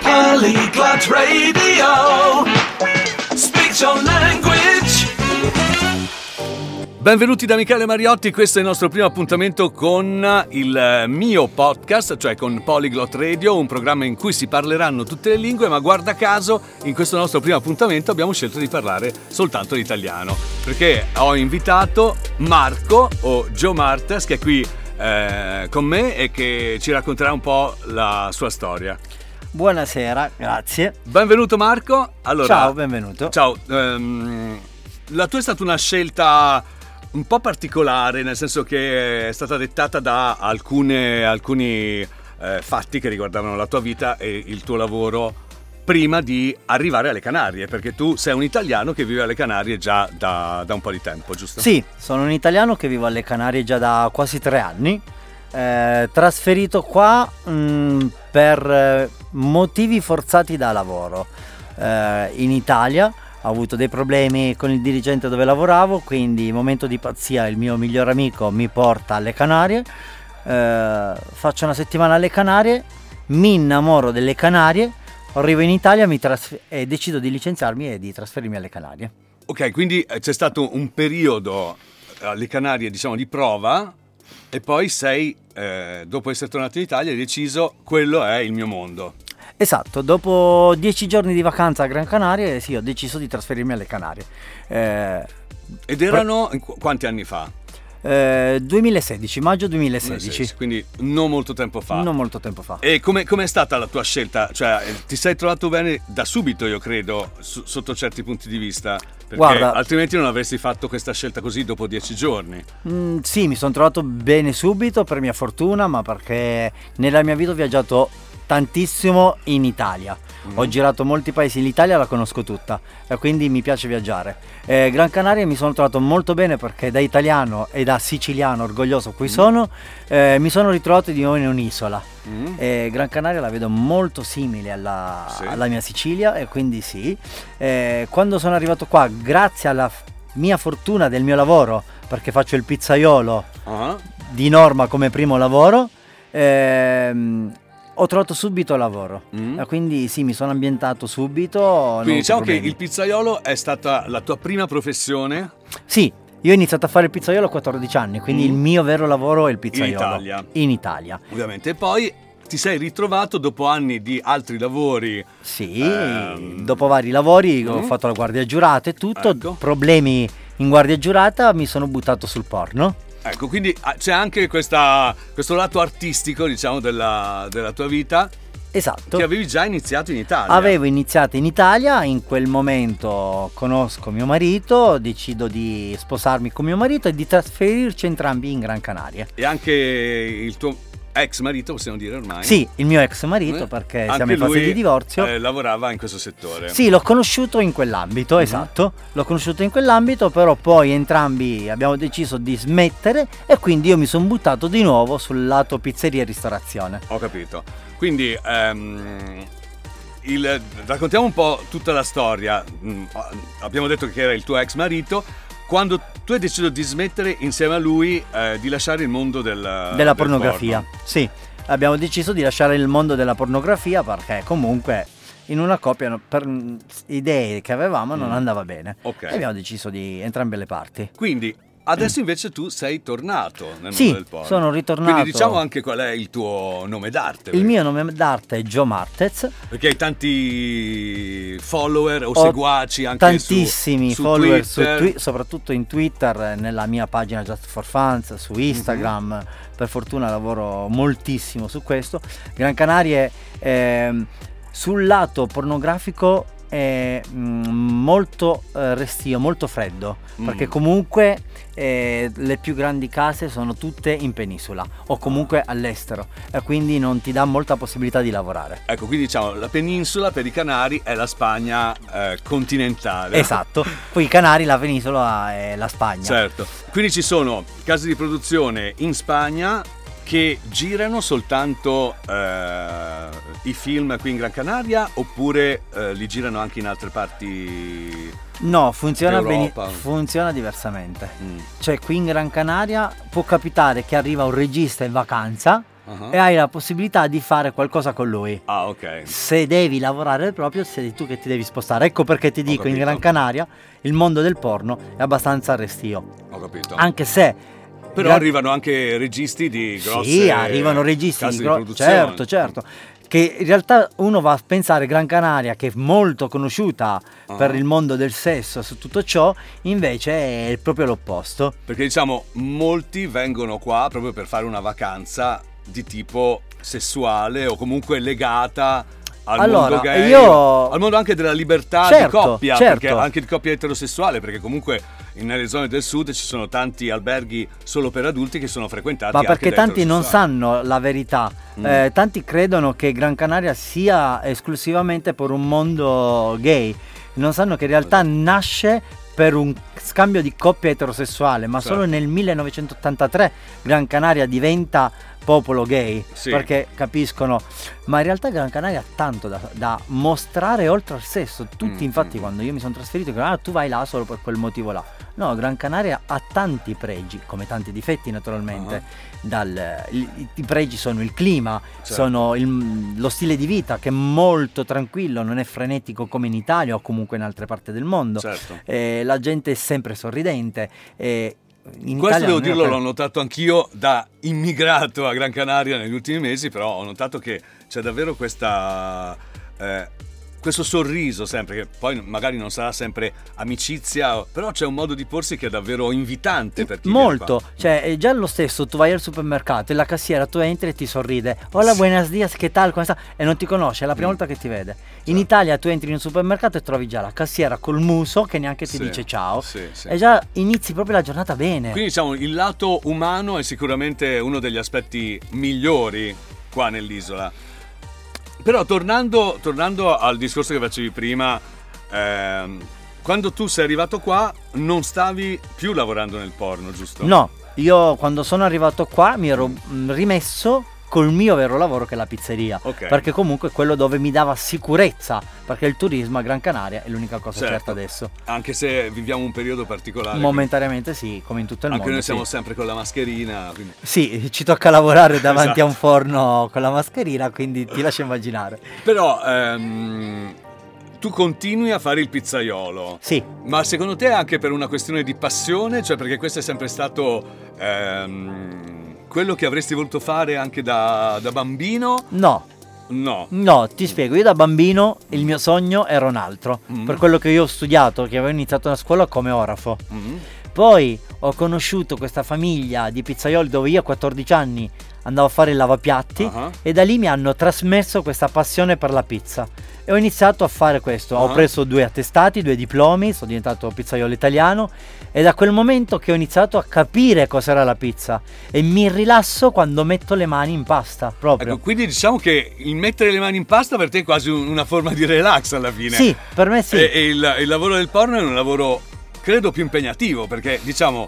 Polyglot Radio. Speak your language. Benvenuti da Michele Mariotti, questo è il nostro primo appuntamento con il mio podcast, cioè con Polyglot Radio, un programma in cui si parleranno tutte le lingue, ma guarda caso in questo nostro primo appuntamento abbiamo scelto di parlare soltanto l'italiano, perché ho invitato Marco o Joe Martes che è qui eh, con me e che ci racconterà un po' la sua storia. Buonasera, grazie. Benvenuto Marco. Allora, Ciao, benvenuto. Ciao, ehm, la tua è stata una scelta un po' particolare, nel senso che è stata dettata da alcune, alcuni eh, fatti che riguardavano la tua vita e il tuo lavoro prima di arrivare alle Canarie, perché tu sei un italiano che vive alle Canarie già da, da un po' di tempo, giusto? Sì, sono un italiano che vivo alle Canarie già da quasi tre anni. Eh, trasferito qua mh, per eh, motivi forzati da lavoro. Eh, in Italia ho avuto dei problemi con il dirigente dove lavoravo, quindi momento di pazzia il mio miglior amico mi porta alle Canarie. Eh, faccio una settimana alle Canarie, mi innamoro delle Canarie, arrivo in Italia mi trasfer- e decido di licenziarmi e di trasferirmi alle Canarie. Ok, quindi eh, c'è stato un periodo alle Canarie, diciamo, di prova e poi sei, eh, dopo essere tornato in Italia, hai deciso quello è il mio mondo. Esatto, dopo dieci giorni di vacanza a Gran Canaria, sì, ho deciso di trasferirmi alle Canarie. Eh, Ed erano qu- quanti anni fa? Eh, 2016, maggio 2016. Quindi non molto tempo fa. Non molto tempo fa. E come è stata la tua scelta? Cioè, eh, ti sei trovato bene da subito, io credo, su- sotto certi punti di vista? Perché Guarda- altrimenti non avresti fatto questa scelta così dopo dieci giorni. Mm, sì, mi sono trovato bene subito per mia fortuna, ma perché nella mia vita ho viaggiato tantissimo in Italia. Ho girato molti paesi, l'Italia la conosco tutta e quindi mi piace viaggiare. Eh, Gran Canaria mi sono trovato molto bene perché da italiano e da siciliano orgoglioso cui sono, eh, mi sono ritrovato di nuovo in un'isola. Mm. Eh, Gran Canaria la vedo molto simile alla, Sì. alla mia Sicilia e quindi sì. Eh, quando sono arrivato qua, grazie alla f- mia fortuna del mio lavoro, perché faccio il pizzaiolo Ah. di norma come primo lavoro, ehm, ho trovato subito lavoro. Mm. E quindi sì, mi sono ambientato subito. ho Quindi diciamo che il pizzaiolo è stata la tua prima professione Sì, io ho iniziato a fare il pizzaiolo a 14 anni, quindi Mm. il mio vero lavoro è il pizzaiolo. Italia. In Italia. ovviamente. E poi ti sei ritrovato dopo anni di altri lavori. Sì, Ehm. dopo vari lavori ho Mm. fatto la guardia giurata e tutto, Ecco. problemi in guardia giurata mi sono buttato sul porno. Ecco, quindi ah, c'è anche questa- questo lato artistico, diciamo, della, della tua vita Esatto. che avevi già iniziato in Italia. Avevo iniziato in Italia, in quel momento conosco mio marito, decido di sposarmi con mio marito e di trasferirci entrambi in Gran Canaria. E anche il tuo ex marito, possiamo dire ormai. Sì, il mio ex marito Eh? perché Anche siamo in fase di divorzio. eh, lavorava in questo settore. Sì, l'ho conosciuto in quell'ambito, Mhm. esatto. L'ho conosciuto in quell'ambito, però poi entrambi abbiamo deciso di smettere e quindi io mi sono buttato di nuovo sul lato pizzeria e ristorazione. Ho capito. Quindi ehm, il- raccontiamo un po' tutta la storia. Mm, Abbiamo detto che era il tuo ex marito. Quando tu hai deciso di smettere insieme a lui eh, di lasciare il mondo del, della del pornografia. porno. Sì, abbiamo deciso di lasciare il mondo della pornografia perché comunque in una coppia per idee che avevamo non Mm. andava bene. Ok. E abbiamo deciso di entrambe le parti. Quindi Adesso invece tu sei tornato nel Sì, mondo del porno. sono ritornato. Quindi diciamo anche qual è il tuo nome d'arte. Il mio nome d'arte è Joe Martez. Perché hai tanti follower o Ho seguaci anche su- tantissimi su follower su Twitter. Twi- soprattutto in Twitter, eh, nella mia pagina Just for Fans, Mhm. su Instagram. Per fortuna lavoro moltissimo su questo. Gran Canarie ehm, sul lato pornografico è mm, molto eh, restio, molto freddo, Mm. perché comunque eh, le più grandi case sono tutte in penisola o comunque all'estero e quindi non ti dà molta possibilità di lavorare. Ecco, quindi diciamo la penisola per i Canari è la Spagna eh, continentale. Esatto, poi i Canari, la penisola è la Spagna. Certo. Quindi ci sono case di produzione in Spagna che girano soltanto eh, i film qui in Gran Canaria oppure eh, li girano anche in altre parti? No, funziona, bene, funziona diversamente. Mm. Cioè, qui in Gran Canaria può capitare che arriva un regista in vacanza Ah. e hai la possibilità di fare qualcosa con lui. Ah, ok. Se devi lavorare proprio, sei tu che ti devi spostare. Ecco perché ti dico, in. Gran Canaria il mondo del porno è abbastanza restio. Ho capito. Anche se... Però Gran- arrivano anche registi di grosse Sì, arrivano registi di di gro- produzione. Certo, certo. Che in realtà uno va a pensare Gran Canaria, che è molto conosciuta Ah. per il mondo del sesso, su tutto ciò, invece è proprio l'opposto. Perché diciamo, molti vengono qua proprio per fare una vacanza di tipo sessuale o comunque legata al Allora, mondo gay, io- al mondo anche della libertà Certo, di coppia, certo. perché anche di coppia eterosessuale, perché comunque nelle zone del sud ci sono tanti alberghi solo per adulti che sono frequentati Ma perché tanti non sanno la verità. Mm. Eh, tanti credono che Gran Canaria sia esclusivamente per un mondo gay. Non sanno che in realtà nasce per un scambio di coppia eterosessuale, ma Certo. solo nel 1983 Gran Canaria diventa popolo gay, Sì. perché capiscono, ma in realtà Gran Canaria ha tanto da, da mostrare oltre al sesso. Tutti Mm, infatti mm. quando io mi sono trasferito dicono ah tu vai là solo per quel motivo là. No, Gran Canaria ha tanti pregi, come tanti difetti naturalmente. Ah. Dal- i, i pregi sono il clima, Certo. sono il- lo stile di vita che è molto tranquillo, non è frenetico come in Italia o comunque in altre parti del mondo. Certo. Eh, la gente è sempre sorridente. eh, in Questo Italia devo dirlo, per- l'ho notato anch'io da immigrato a Gran Canaria negli ultimi mesi, però ho notato che c'è davvero questa, eh, questo sorriso sempre, che poi magari non sarà sempre amicizia, però c'è un modo di porsi che è davvero invitante per chi Molto, cioè è già lo stesso, tu vai al supermercato e la cassiera tu entri e ti sorride, hola buenos dias, che tal, come sta? E non ti conosce, è la prima Mm. volta che ti vede. In Certo. Italia tu entri in un supermercato e trovi già la cassiera col muso che neanche ti Sì, dice ciao sì, sì. e già inizi proprio la giornata bene. Quindi diciamo il lato umano è sicuramente uno degli aspetti migliori qua nell'isola. Però tornando, tornando al discorso che facevi prima, ehm, quando tu sei arrivato qua non stavi più lavorando nel porno, giusto? No, io quando sono arrivato qua mi ero mm, rimesso col mio vero lavoro che è la pizzeria. Ok. Perché comunque è quello dove mi dava sicurezza. Perché il turismo a Gran Canaria è l'unica cosa Certo. certa adesso. Anche se viviamo un periodo particolare. Momentaneamente sì, come in tutto il Anche mondo. noi siamo sì. sempre con la mascherina. quindi- Sì, ci tocca lavorare davanti a un Esatto. forno con la mascherina, quindi ti lascio immaginare. Però ehm, tu continui a fare il pizzaiolo. Sì, Ma secondo te è anche per una questione di passione? Cioè perché questo è sempre stato ehm, quello che avresti voluto fare anche da, da bambino? no, No. no, ti spiego, io da bambino il mio sogno era un altro. Mm. Per quello che io ho studiato, che avevo iniziato la scuola come orafo. Mm. Poi ho conosciuto questa famiglia di pizzaioli dove io a 14 anni andavo a fare il lavapiatti Ah. e da lì mi hanno trasmesso questa passione per la pizza. E ho iniziato a fare questo. Ho Ah. preso due attestati, due diplomi, sono diventato pizzaiolo italiano e da quel momento che ho iniziato a capire cos'era la pizza e mi rilasso quando metto le mani in pasta, proprio. Ecco, quindi diciamo che il mettere le mani in pasta per te è quasi un- una forma di relax alla fine. Sì, per me sì. E, e il, il lavoro del porno è un lavoro, credo, più impegnativo perché, diciamo,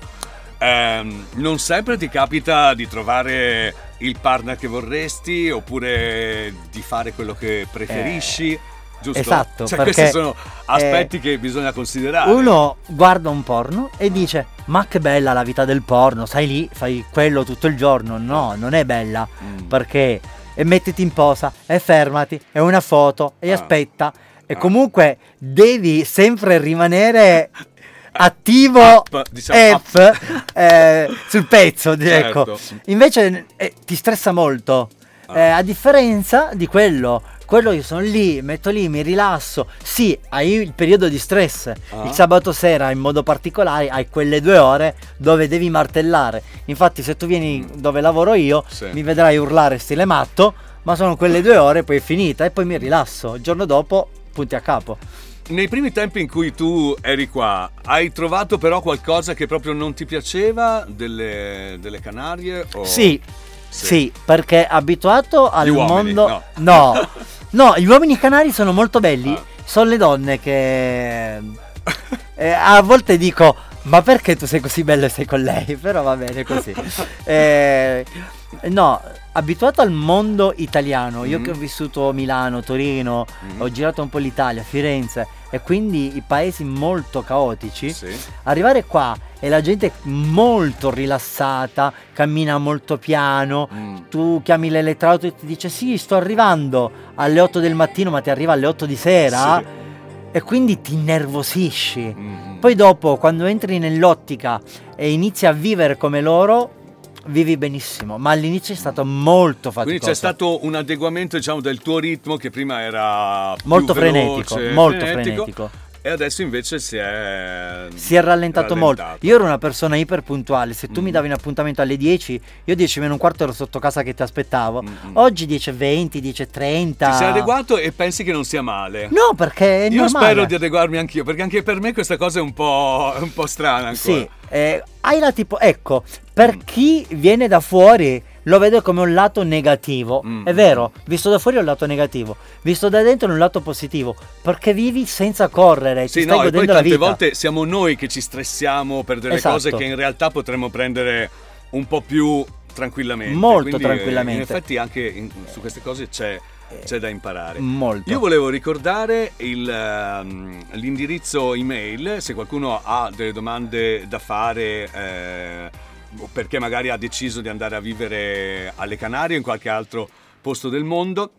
ehm, non sempre ti capita di trovare il partner che vorresti oppure di fare quello che preferisci. Giusto? esatto, Cioè, perché, questi sono aspetti eh, che bisogna considerare. Uno guarda un porno e dice: Ma che bella la vita del porno, stai lì, fai quello tutto il giorno. No, non è bella. Mm. Perché e mettiti in posa e fermati, e una foto e Ah. aspetta. E Ah. comunque devi sempre rimanere attivo Up, diciamo F, eh, sul pezzo, ecco. Certo. Invece eh, ti stressa molto. Ah. Eh, a differenza di quello, quello io sono lì, metto lì, mi rilasso. Sì, hai il periodo di stress. Ah. Il sabato sera, in modo particolare, hai quelle due ore dove devi martellare. Infatti, se tu vieni dove lavoro io, Mm. Sì. mi vedrai urlare stile matto. Ma sono quelle due ore, poi è finita e poi mi rilasso. Il giorno dopo, punti a capo. Nei primi tempi in cui tu eri qua, hai trovato però qualcosa che proprio non ti piaceva delle, delle Canarie? o- Sì, sì, perché abituato al uomini, mondo... no. No. no, gli uomini canari sono molto belli. Ah. Sono le donne che... eh, a volte dico, ma perché tu sei così bello e sei con lei? Però va bene così. Eh, no, abituato al mondo italiano, io Mm. che ho vissuto Milano, Torino, Mm. ho girato un po' l'Italia, Firenze e quindi i paesi molto caotici. Sì. Arrivare qua e la gente è molto rilassata, cammina molto piano. Mm. Tu chiami l'elettrauto e ti dice sì, sto arrivando alle 8 del mattino, ma ti arriva alle 8 di sera. Sì. E quindi ti innervosisci. Mm. Poi dopo, quando entri nell'ottica e inizi a vivere come loro, vivi benissimo. Ma all'inizio è stato molto faticoso. Quindi c'è stato un adeguamento diciamo del tuo ritmo che prima era molto veloce, frenetico, molto frenetico, frenetico. e adesso invece si è Si è rallentato, molto. rallentato. Io ero una persona iper puntuale. Se tu mi Mm. davi un appuntamento alle 10, io 10 meno un quarto ero sotto casa che ti aspettavo. Mm, mm. Oggi 10.20, 10.30. Ti sei adeguato e pensi che non sia male? No, perché è Io normale. spero di adeguarmi anch'io, perché anche per me questa cosa è un po', un po' strana ancora. Sì, eh, hai la tipo, ecco, per Mm. chi viene da fuori lo vedo come un lato negativo. Mm. È vero, visto da fuori è un lato negativo, visto da dentro è un lato positivo, perché vivi senza correre, Sì, ti stai no, e poi godendo la tante vita. volte siamo noi che ci stressiamo per delle Esatto. cose che in realtà potremmo prendere un po' più tranquillamente. Molto Quindi, eh, tranquillamente. In effetti anche in- su queste cose c'è, c'è da imparare. Molto. Io volevo ricordare il, ehm, l'indirizzo email, se qualcuno ha delle domande da fare eh, o perché magari ha deciso di andare a vivere alle Canarie o in qualche altro posto del mondo,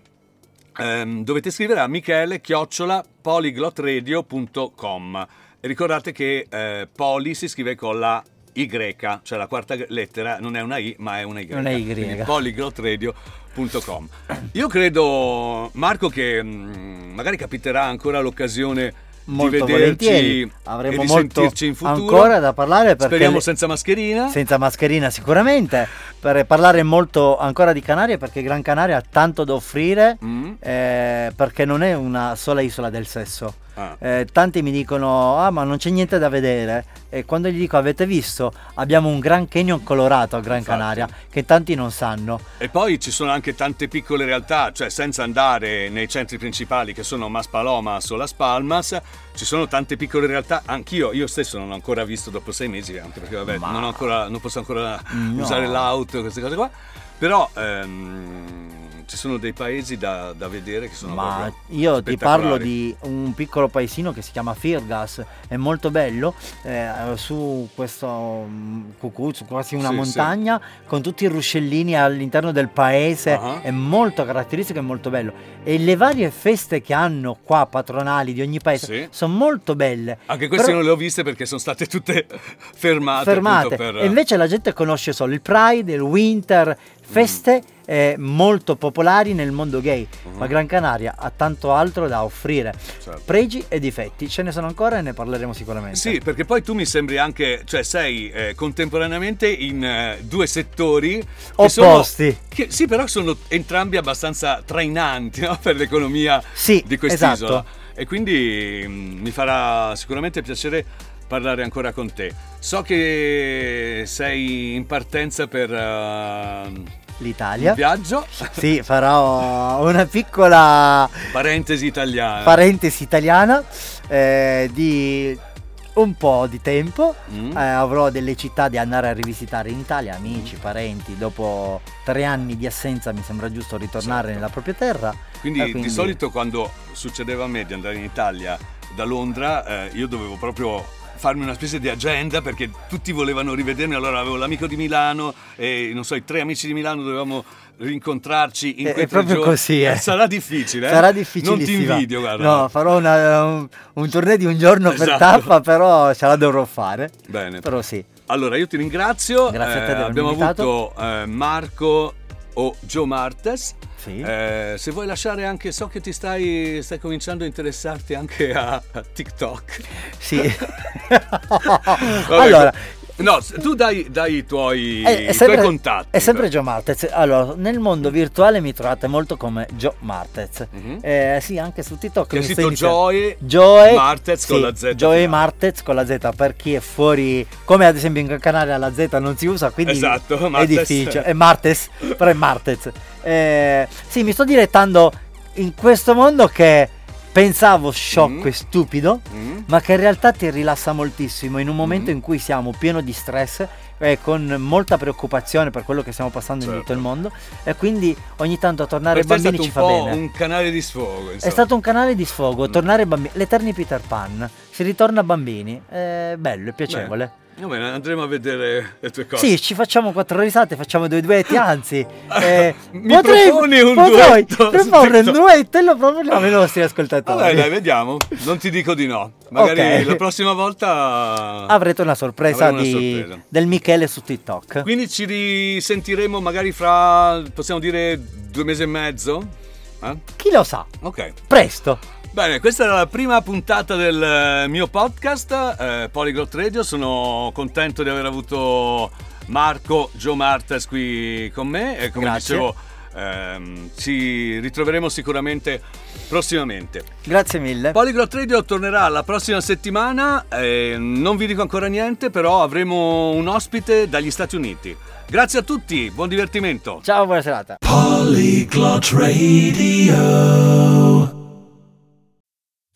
ehm, dovete scrivere a michele chiocciola polyglotradio.com e ricordate che eh, poli si scrive con la Y, cioè la quarta lettera non è una I ma è una Y. Una Y. Quindi polyglotradio.com. Io credo, Marco, che mm, magari capiterà ancora l'occasione Molto di volentieri. vederci Avremo e di molto in futuro. ancora da parlare perché Speriamo senza mascherina. senza mascherina sicuramente, per parlare molto ancora di Canarie perché Gran Canaria ha tanto da offrire Mm. eh, perché non è una sola isola del sesso. Ah. Eh, tanti mi dicono ah ma non c'è niente da vedere e quando gli dico avete visto abbiamo un Gran Canyon colorato a Gran Infatti. Canaria che tanti non sanno E poi ci sono anche tante piccole realtà, cioè senza andare nei centri principali che sono Maspalomas o Las Palmas, ci sono tante piccole realtà, anch'io, io stesso non ho ancora visto dopo sei mesi, anche perché vabbè, Ma- non, ho ancora, non posso ancora No. usare l'auto, queste cose qua, però ehm, ci sono dei paesi da, da vedere che sono ma io ti parlo di un piccolo paesino che si chiama Firgas è molto bello eh, su questo mm, cucù su quasi una Sì, montagna con tutti i ruscellini all'interno del paese Ah. è molto caratteristico e molto bello e le varie feste che hanno qua patronali di ogni paese Sì. sono molto belle Anche queste Però- non le ho viste perché sono state tutte fermate. fermate. per- E invece la gente conosce solo il Pride, il Winter, feste eh, molto popolari nel mondo gay. Mhm. Ma Gran Canaria ha tanto altro da offrire. Certo. Pregi e difetti, ce ne sono ancora e ne parleremo sicuramente. Sì, perché poi tu mi sembri anche, cioè sei eh, contemporaneamente in eh, due settori che sono- Opposti. che- sì, però sono entrambi abbastanza trainanti no? per l'economia Sì, di quest'isola. esatto. E quindi mm, mi farà sicuramente piacere parlare ancora con te. So che sei in partenza per eh, L'Italia. un viaggio, Sì, farò una piccola parentesi italiana. parentesi italiana eh, di un po' di tempo. Mm. Eh, avrò delle città da andare a rivisitare in Italia, amici, parenti. Dopo tre anni di assenza mi sembra giusto ritornare Certo. nella propria terra. Quindi, Eh, quindi- di solito quando succedeva a me di andare in Italia da Londra, eh, io dovevo proprio farmi una specie di agenda perché tutti volevano rivedermi, allora avevo l'amico di Milano e non so, i tre amici di Milano dovevamo rincontrarci in È- quei è tre proprio giorni. così, eh. Sarà difficile, eh? Sarà Non ti invidio, guarda. No, farò una- un, un tournée di un giorno per Esatto. tappa, però ce la dovrò fare. Bene. Però sì. Allora, io ti ringrazio. Grazie a te avermi abbiamo invitato. avuto eh, Marco o Joe Martes. Sì. Eh, se vuoi lasciare anche, so che ti stai, stai cominciando a interessarti anche a, a TikTok. Sì. Vabbè, allora, no, tu dai, dai i tuoi, è, è i sempre, tuoi contatti. è sempre Joe Martez. Allora, nel mondo virtuale mi trovate molto come Joe Martez. Mhm. Eh, sì, anche su TikTok. Che mi iniziando- Joe Joe Martez con sì, la Z Joe finale. Martez con la Z per chi è fuori, come ad esempio in canale la Z non si usa, quindi Esatto, è Martez. difficile. È Martez, però è Martez. Eh, sì, mi sto direttando in questo mondo che pensavo sciocco Mm. e stupido, Mm? ma che in realtà ti rilassa moltissimo in un momento Mhm. in cui siamo pieno di stress e con molta preoccupazione per quello che stiamo passando in Certo. tutto il mondo e quindi ogni tanto tornare è bambini stato ci fa bene. un canale di sfogo. È insomma. stato un canale di sfogo, Mm. tornare bambini, l'Eterni Peter Pan, si ritorna bambini, è bello, è piacevole. Va bene, andremo a vedere le tue cose. Sì, ci facciamo quattro risate, facciamo due duetti, anzi, eh, Mi proponi un potrei duetto proporre un duetto e lo proponiamo ai nostri ascoltatori. Vabbè, dai, vediamo. Non ti dico di no. Magari Ok. la prossima volta Avrete una sorpresa, di- sorpresa. del Michele su TikTok. Quindi ci risentiremo magari fra, possiamo dire, due mesi e mezzo? Eh? Chi lo sa? Ok. Presto. Bene, questa era la prima puntata del eh, mio podcast, eh, Polyglot Radio. Sono contento di aver avuto Marco Joe Martes qui con me e come Grazie. dicevo ehm, ci ritroveremo sicuramente prossimamente. Grazie mille. Polyglot Radio tornerà la prossima settimana, eh, non vi dico ancora niente, però avremo un ospite dagli Stati Uniti. Grazie a tutti, buon divertimento. Ciao, buona serata. Polyglot Radio.